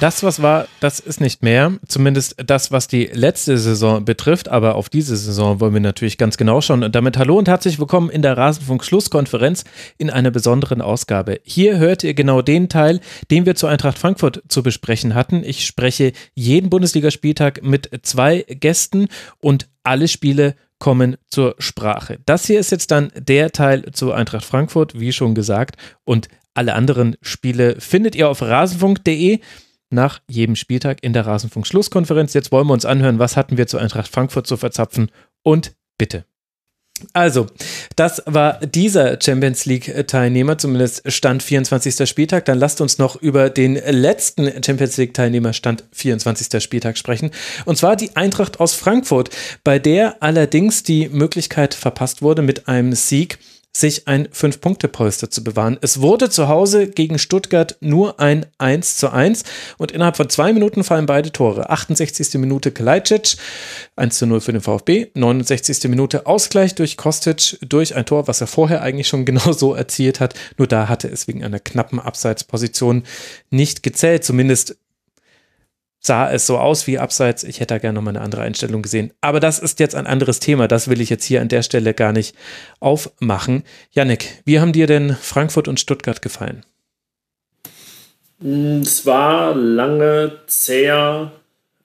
Das, was war, das ist nicht mehr. Zumindest das, was die letzte Saison betrifft. Aber auf diese Saison wollen wir natürlich ganz genau schauen. Und damit hallo und herzlich willkommen in der Rasenfunk-Schlusskonferenz in einer besonderen Ausgabe. Hier hört ihr genau den Teil, den wir zu Eintracht Frankfurt zu besprechen hatten. Ich spreche jeden Bundesligaspieltag mit zwei Gästen und alle Spiele kommen zur Sprache. Das hier ist jetzt dann der Teil zu Eintracht Frankfurt, wie schon gesagt. Und alle anderen Spiele findet ihr auf rasenfunk.de nach jedem Spieltag in der Rasenfunk-Schlusskonferenz. Jetzt wollen wir uns anhören, was hatten wir zu Eintracht Frankfurt zu verzapfen und bitte. Also, das war dieser Champions League-Teilnehmer, zumindest Stand 24. Spieltag. Dann lasst uns noch über den letzten Champions League-Teilnehmer Stand 24. Spieltag sprechen. Und zwar die Eintracht aus Frankfurt, bei der allerdings die Möglichkeit verpasst wurde, mit einem Sieg sich ein Fünf-Punkte-Polster zu bewahren. Es wurde zu Hause gegen Stuttgart nur ein 1 zu 1 und innerhalb von zwei Minuten fallen beide Tore. 68. Minute Kalajdzic, 1 zu 0 für den VfB, 69. Minute Ausgleich durch Kostic durch ein Tor, was er vorher eigentlich schon genau so erzielt hat. Nur da hatte es wegen einer knappen Abseitsposition nicht gezählt, zumindest sah es so aus wie abseits. Ich hätte da gerne nochmal eine andere Einstellung gesehen. Aber das ist jetzt ein anderes Thema. Das will ich jetzt hier an der Stelle gar nicht aufmachen. Yannick, wie haben dir denn Frankfurt und Stuttgart gefallen? Es war lange zäher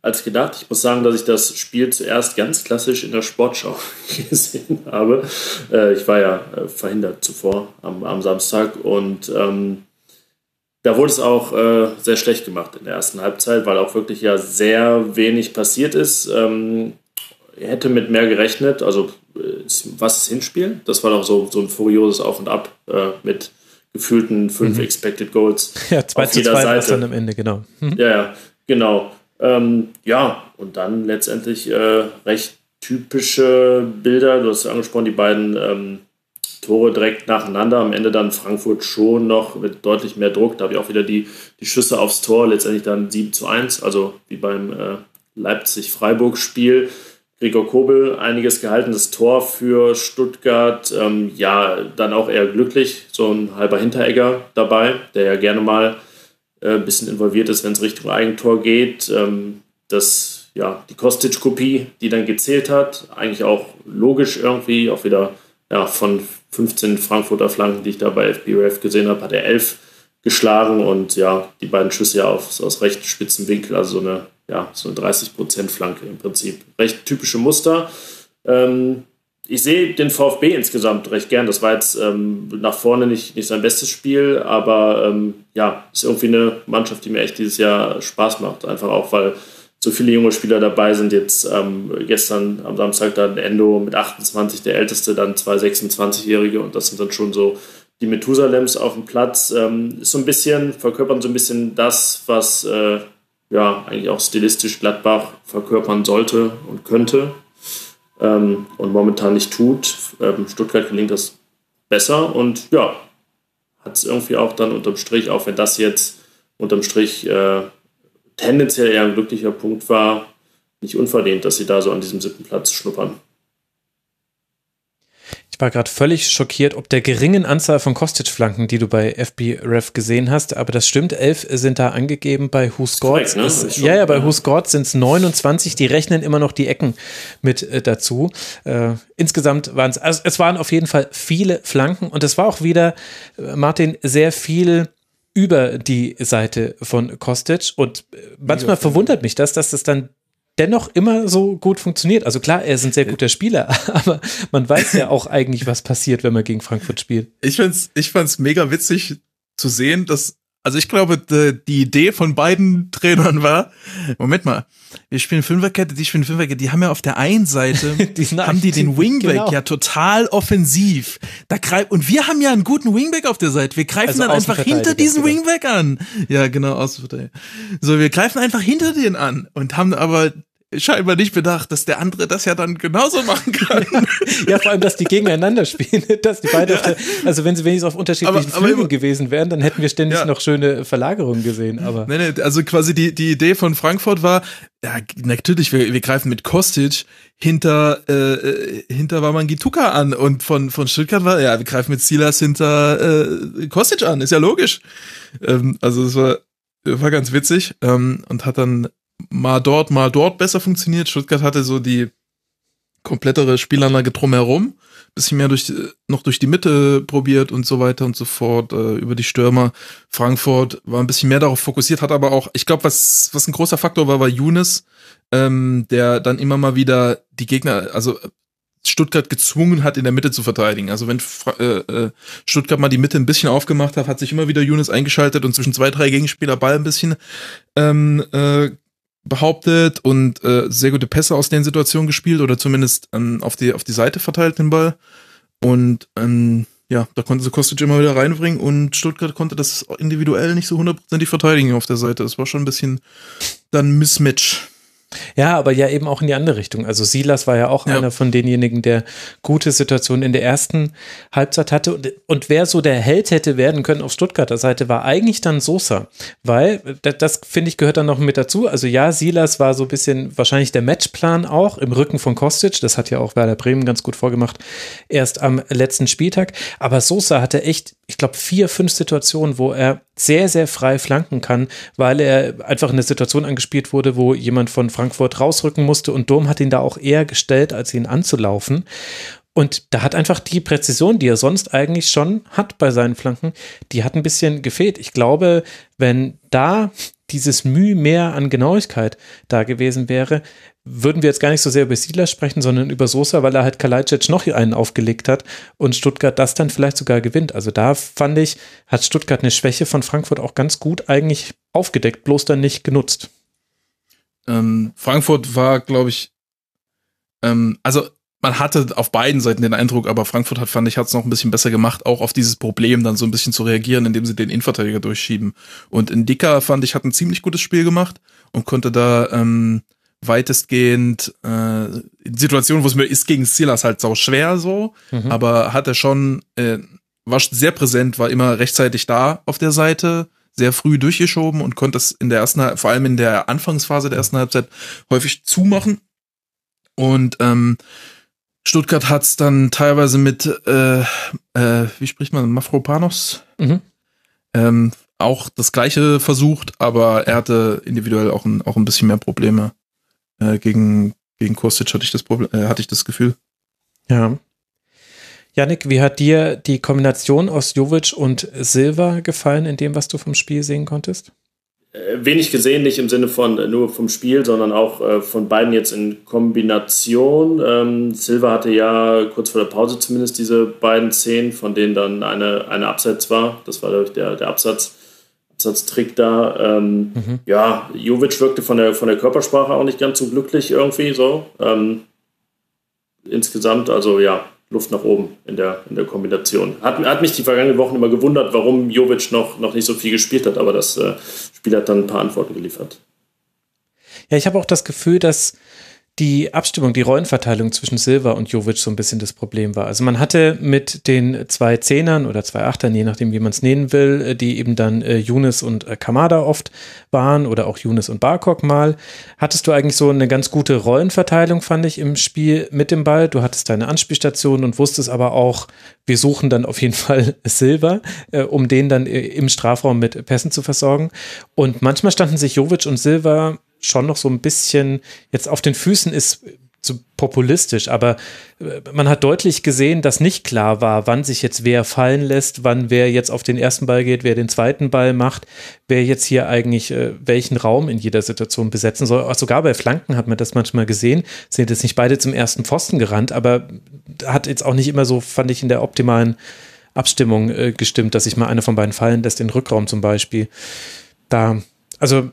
als gedacht. Ich muss sagen, dass ich das Spiel zuerst ganz klassisch in der Sportschau gesehen habe. Äh, ich war ja äh, verhindert zuvor am, am Samstag und ähm, da wurde es auch äh, sehr schlecht gemacht in der ersten Halbzeit, weil auch wirklich ja sehr wenig passiert ist. Ähm, hätte mit mehr gerechnet. Also, äh, was ist Hinspiel? Das war doch so, so ein furioses Auf und Ab äh, mit gefühlten fünf mhm. Expected Goals. Ja, zwei auf jeder Seite. dann am Ende, genau. Mhm. Ja, ja, genau. Ähm, ja, und dann letztendlich äh, recht typische Bilder. Du hast ja angesprochen, die beiden ähm, Tore direkt nacheinander. Am Ende dann Frankfurt schon noch mit deutlich mehr Druck. Da habe ich auch wieder die, die Schüsse aufs Tor. Letztendlich dann 7 zu 1, also wie beim äh, Leipzig-Freiburg-Spiel. Gregor Kobel einiges gehalten. Das Tor für Stuttgart, ähm, ja, dann auch eher glücklich. So ein halber Hinteregger dabei, der ja gerne mal äh, ein bisschen involviert ist, wenn es Richtung Eigentor geht. Ähm, das, ja, die Kostic-Kopie, die dann gezählt hat, eigentlich auch logisch irgendwie, auch wieder ja, von 15 Frankfurter Flanken, die ich da bei FBRF gesehen habe, hat er 11 geschlagen und ja, die beiden Schüsse ja aus, aus recht spitzen Winkel, also so eine, ja, so eine 30% Flanke im Prinzip. Recht typische Muster. Ähm, ich sehe den VfB insgesamt recht gern. Das war jetzt ähm, nach vorne nicht, nicht sein bestes Spiel, aber ähm, ja, ist irgendwie eine Mannschaft, die mir echt dieses Jahr Spaß macht. Einfach auch, weil so viele junge Spieler dabei sind. Jetzt ähm, gestern am Samstag dann Endo mit 28, der älteste, dann zwei 26-Jährige und das sind dann schon so die Methusalems auf dem Platz. Ähm, ist so ein bisschen, verkörpern so ein bisschen das, was äh, ja eigentlich auch stilistisch Gladbach verkörpern sollte und könnte ähm, und momentan nicht tut. Ähm, Stuttgart gelingt das besser und ja, hat es irgendwie auch dann unterm Strich, auch wenn das jetzt unterm Strich äh, tendenziell eher ein glücklicher Punkt war, nicht unverdient, dass sie da so an diesem siebten Platz schnuppern. Ich war gerade völlig schockiert, ob der geringen Anzahl von Kostic-Flanken, die du bei FB Ref gesehen hast, aber das stimmt, elf sind da angegeben bei Who Scored. Ne? Ja, ja, bei ja. Who Scored sind es 29, die rechnen immer noch die Ecken mit äh, dazu. Äh, insgesamt waren es, also es waren auf jeden Fall viele Flanken und es war auch wieder, äh, Martin, sehr viel über die Seite von Kostic. Und äh, manchmal verwundert mich das, dass das dann dennoch immer so gut funktioniert. Also klar, er ist ein sehr guter Spieler, aber man weiß ja auch eigentlich, was passiert, wenn man gegen Frankfurt spielt. Ich fand's, ich fand's mega witzig zu sehen, dass also ich glaube, die Idee von beiden Trainern war, Moment mal, wir spielen Fünferkette, die spielen Fünferkette, die haben ja auf der einen Seite, die haben die den Wingback genau. ja total offensiv. Da greif, und wir haben ja einen guten Wingback auf der Seite. Wir greifen also dann einfach hinter diesen. Wingback an. Ja, genau, Außenverteidiger. So, wir greifen einfach hinter den an und haben aber scheinbar nicht bedacht, dass der andere das ja dann genauso machen kann. ja, vor allem, dass die gegeneinander spielen, dass die beide, ja. der, also wenn sie wenigstens auf unterschiedlichen aber, Flügeln aber, gewesen wären, dann hätten wir ständig ja. noch schöne Verlagerungen gesehen. Aber nee, nee, also quasi die die Idee von Frankfurt war, ja natürlich, wir, wir greifen mit Kostic hinter äh, äh hinter Wamangituka an und von von Stuttgart war, ja, wir greifen mit Silas hinter äh, Kostic an, ist ja logisch. Ähm, also es war war ganz witzig ähm, und hat dann mal dort, mal dort besser funktioniert. Stuttgart hatte so die komplettere Spielanlage drumherum, bisschen mehr durch, noch durch die Mitte probiert und so weiter und so fort, äh, über die Stürmer. Frankfurt war ein bisschen mehr darauf fokussiert, hat aber auch, ich glaube, was, was ein großer Faktor war, war Younes, ähm, der dann immer mal wieder die Gegner, also Stuttgart gezwungen hat, in der Mitte zu verteidigen. Also wenn äh, äh, Stuttgart mal die Mitte ein bisschen aufgemacht hat, hat sich immer wieder Younes eingeschaltet und zwischen zwei, drei Gegenspieler Ball ein bisschen ähm, äh, behauptet und äh, sehr gute Pässe aus den Situationen gespielt oder zumindest ähm, auf, die, auf die Seite verteilt den Ball. Und ähm, ja, da konnte sie Kostic immer wieder reinbringen und Stuttgart konnte das individuell nicht so hundertprozentig verteidigen auf der Seite. Das war schon ein bisschen dann Mismatch. Ja, aber ja eben auch in die andere Richtung. Also Silas war ja auch ja. einer von denjenigen, der gute Situationen in der ersten Halbzeit hatte. Und, und wer so der Held hätte werden können auf Stuttgarter Seite, war eigentlich dann Sosa. Weil, das, das finde ich, gehört dann noch mit dazu. Also ja, Silas war so ein bisschen wahrscheinlich der Matchplan auch im Rücken von Kostic. Das hat ja auch Werder Bremen ganz gut vorgemacht. Erst am letzten Spieltag. Aber Sosa hatte echt, ich glaube, vier, fünf Situationen, wo er sehr, sehr frei flanken kann, weil er einfach in eine Situation angespielt wurde, wo jemand von Frankfurt rausrücken musste und Dom hat ihn da auch eher gestellt, als ihn anzulaufen. Und da hat einfach die Präzision, die er sonst eigentlich schon hat bei seinen Flanken, die hat ein bisschen gefehlt. Ich glaube, wenn da dieses Mühe mehr an Genauigkeit da gewesen wäre, würden wir jetzt gar nicht so sehr über Siedler sprechen, sondern über Sosa, weil er halt Kalajdzic noch einen aufgelegt hat und Stuttgart das dann vielleicht sogar gewinnt. Also da fand ich, hat Stuttgart eine Schwäche von Frankfurt auch ganz gut eigentlich aufgedeckt, bloß dann nicht genutzt. Ähm, Frankfurt war, glaube ich, ähm, also man hatte auf beiden Seiten den Eindruck, aber Frankfurt hat, fand ich, hat es noch ein bisschen besser gemacht, auch auf dieses Problem dann so ein bisschen zu reagieren, indem sie den Innenverteidiger durchschieben. Und Indika, fand ich, hat ein ziemlich gutes Spiel gemacht und konnte da ähm, weitestgehend äh, in Situationen, wo es mir ist gegen Silas halt sau schwer so, mhm. aber hat er schon, äh, war sehr präsent, war immer rechtzeitig da auf der Seite, sehr früh durchgeschoben und konnte das in der ersten, vor allem in der Anfangsphase der ersten Halbzeit häufig zumachen. Und ähm, Stuttgart hat es dann teilweise mit, äh, äh, wie spricht man, Mafropanos? Mhm. Ähm, auch das gleiche versucht, aber er hatte individuell auch ein, auch ein bisschen mehr Probleme. Äh, gegen, gegen Kostic hatte ich das Problem, äh, hatte ich das Gefühl. Ja. Janik, wie hat dir die Kombination aus Jovic und Silva gefallen in dem, was du vom Spiel sehen konntest? Äh, wenig gesehen, nicht im Sinne von äh, nur vom Spiel, sondern auch äh, von beiden jetzt in Kombination. Ähm, Silva hatte ja kurz vor der Pause zumindest diese beiden Szenen, von denen dann eine, eine Abseits war. Das war der, der Absatz, Absatztrick da. Ähm, mhm. Ja, Jovic wirkte von der, von der Körpersprache auch nicht ganz so glücklich irgendwie so. Ähm, insgesamt, also ja, Luft nach oben in der, in der Kombination. Hat, hat mich die vergangenen Wochen immer gewundert, warum Jovic noch, noch nicht so viel gespielt hat, aber das äh, Spiel hat dann ein paar Antworten geliefert. Ja, ich habe auch das Gefühl, dass die Abstimmung, die Rollenverteilung zwischen Silva und Jovic so ein bisschen das Problem war. Also man hatte mit den zwei Zehnern oder zwei Achtern, je nachdem, wie man es nennen will, äh, die eben dann äh, Younes und äh, Kamada oft waren oder auch Younes und Barkok mal, hattest du eigentlich so eine ganz gute Rollenverteilung, fand ich, im Spiel mit dem Ball. Du hattest deine Anspielstation und wusstest aber auch, wir suchen dann auf jeden Fall Silva, äh, um den dann äh, im Strafraum mit Pässen zu versorgen. Und manchmal standen sich Jovic und Silva schon noch so ein bisschen jetzt auf den Füßen ist zu populistisch, aber äh, man hat deutlich gesehen, dass nicht klar war, wann sich jetzt wer fallen lässt, wann wer jetzt auf den ersten Ball geht, wer den zweiten Ball macht, wer jetzt hier eigentlich äh, welchen Raum in jeder Situation besetzen soll. Auch sogar bei Flanken hat man das manchmal gesehen. Sind jetzt nicht beide zum ersten Pfosten gerannt, aber hat jetzt auch nicht immer so, fand ich, in der optimalen Abstimmung äh, gestimmt, dass sich mal einer von beiden fallen lässt, den Rückraum zum Beispiel. Da, also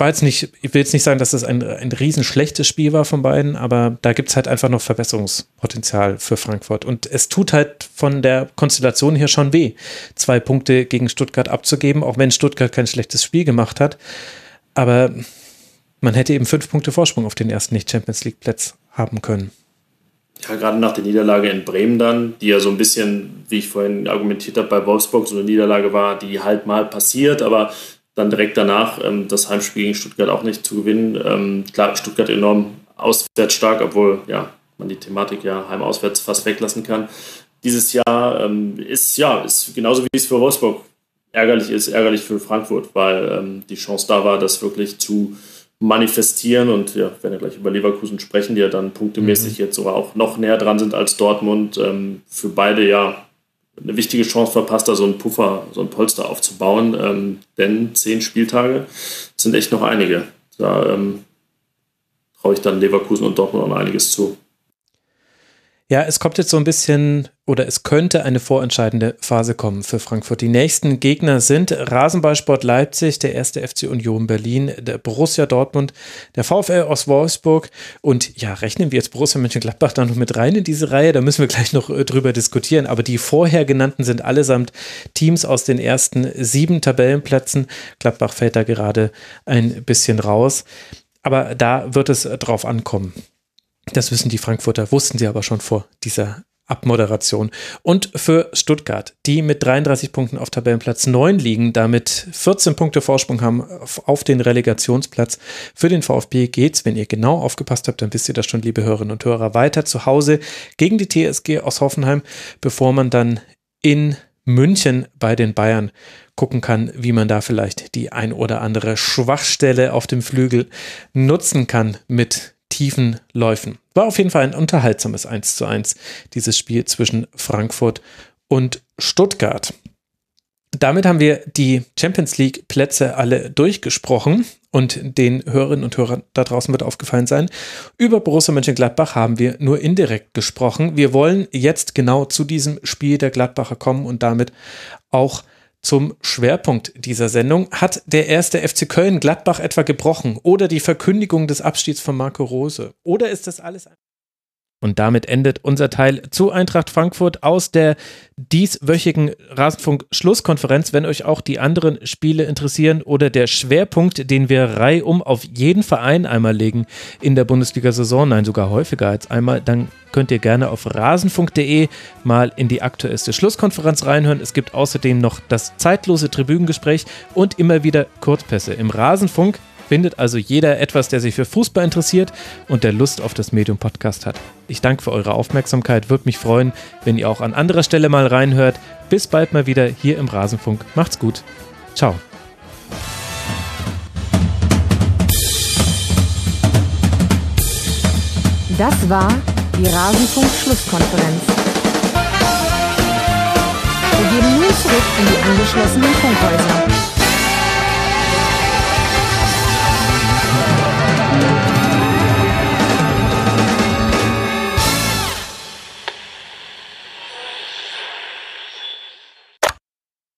war jetzt nicht, ich will jetzt nicht sagen, dass das ein, ein riesen Spiel war von beiden, aber da gibt es halt einfach noch Verbesserungspotenzial für Frankfurt. Und es tut halt von der Konstellation her schon weh, zwei Punkte gegen Stuttgart abzugeben, auch wenn Stuttgart kein schlechtes Spiel gemacht hat. Aber man hätte eben fünf Punkte Vorsprung auf den ersten Nicht-Champions League-Platz haben können. Ja, gerade nach der Niederlage in Bremen dann, die ja so ein bisschen, wie ich vorhin argumentiert habe, bei Wolfsburg so eine Niederlage war, die halt mal passiert, aber dann direkt danach ähm, das Heimspiel gegen Stuttgart auch nicht zu gewinnen. Ähm, klar, Stuttgart enorm auswärts stark, obwohl ja, man die Thematik ja heim-auswärts fast weglassen kann. Dieses Jahr ähm, ist ja ist genauso wie es für Wolfsburg ärgerlich ist, ärgerlich für Frankfurt, weil ähm, die Chance da war, das wirklich zu manifestieren und ja, wenn wir gleich über Leverkusen sprechen, die ja dann punktemäßig mhm. jetzt sogar auch noch näher dran sind als Dortmund, ähm, für beide ja eine wichtige Chance verpasst, da so einen Puffer, so ein Polster aufzubauen, ähm, denn zehn Spieltage sind echt noch einige. Da ähm, traue ich dann Leverkusen und Dortmund noch einiges zu. Ja, es kommt jetzt so ein bisschen oder es könnte eine vorentscheidende Phase kommen für Frankfurt. Die nächsten Gegner sind Rasenballsport Leipzig, der erste FC Union Berlin, der Borussia Dortmund, der VfL aus Wolfsburg und ja, rechnen wir jetzt Borussia Mönchengladbach da noch mit rein in diese Reihe, da müssen wir gleich noch äh, drüber diskutieren, aber die vorher genannten sind allesamt Teams aus den ersten sieben Tabellenplätzen. Gladbach fällt da gerade ein bisschen raus, aber da wird es drauf ankommen. Das wissen die Frankfurter, wussten sie aber schon vor dieser Abmoderation. Und für Stuttgart, die mit 33 Punkten auf Tabellenplatz 9 liegen, damit 14 Punkte Vorsprung haben auf den Relegationsplatz. Für den VfB geht's, wenn ihr genau aufgepasst habt, dann wisst ihr das schon, liebe Hörerinnen und Hörer, weiter zu Hause gegen die TSG aus Hoffenheim, bevor man dann in München bei den Bayern gucken kann, wie man da vielleicht die ein oder andere Schwachstelle auf dem Flügel nutzen kann mit tiefen Läufen. War auf jeden Fall ein unterhaltsames 1 zu 1, dieses Spiel zwischen Frankfurt und Stuttgart. Damit haben wir die Champions League Plätze alle durchgesprochen und den Hörerinnen und Hörern da draußen wird aufgefallen sein. Über Borussia Mönchengladbach haben wir nur indirekt gesprochen. Wir wollen jetzt genau zu diesem Spiel der Gladbacher kommen und damit auch zum Schwerpunkt dieser Sendung. Hat der erste FC Köln Gladbach etwa gebrochen oder die Verkündigung des Abschieds von Marco Rose? Oder ist das alles ein und damit endet unser Teil zu Eintracht Frankfurt aus der dieswöchigen Rasenfunk-Schlusskonferenz. Wenn euch auch die anderen Spiele interessieren oder der Schwerpunkt, den wir reihum auf jeden Verein einmal legen in der Bundesliga-Saison, nein, sogar häufiger als einmal, dann könnt ihr gerne auf rasenfunk.de mal in die aktuellste Schlusskonferenz reinhören. Es gibt außerdem noch das zeitlose Tribünengespräch und immer wieder Kurzpässe im Rasenfunk findet also jeder etwas, der sich für Fußball interessiert und der Lust auf das Medium Podcast hat. Ich danke für eure Aufmerksamkeit, würde mich freuen, wenn ihr auch an anderer Stelle mal reinhört. Bis bald mal wieder hier im Rasenfunk. Macht's gut. Ciao. Das war die Rasenfunk-Schlusskonferenz. Wir gehen nun zurück in die angeschlossenen Funkhäuser.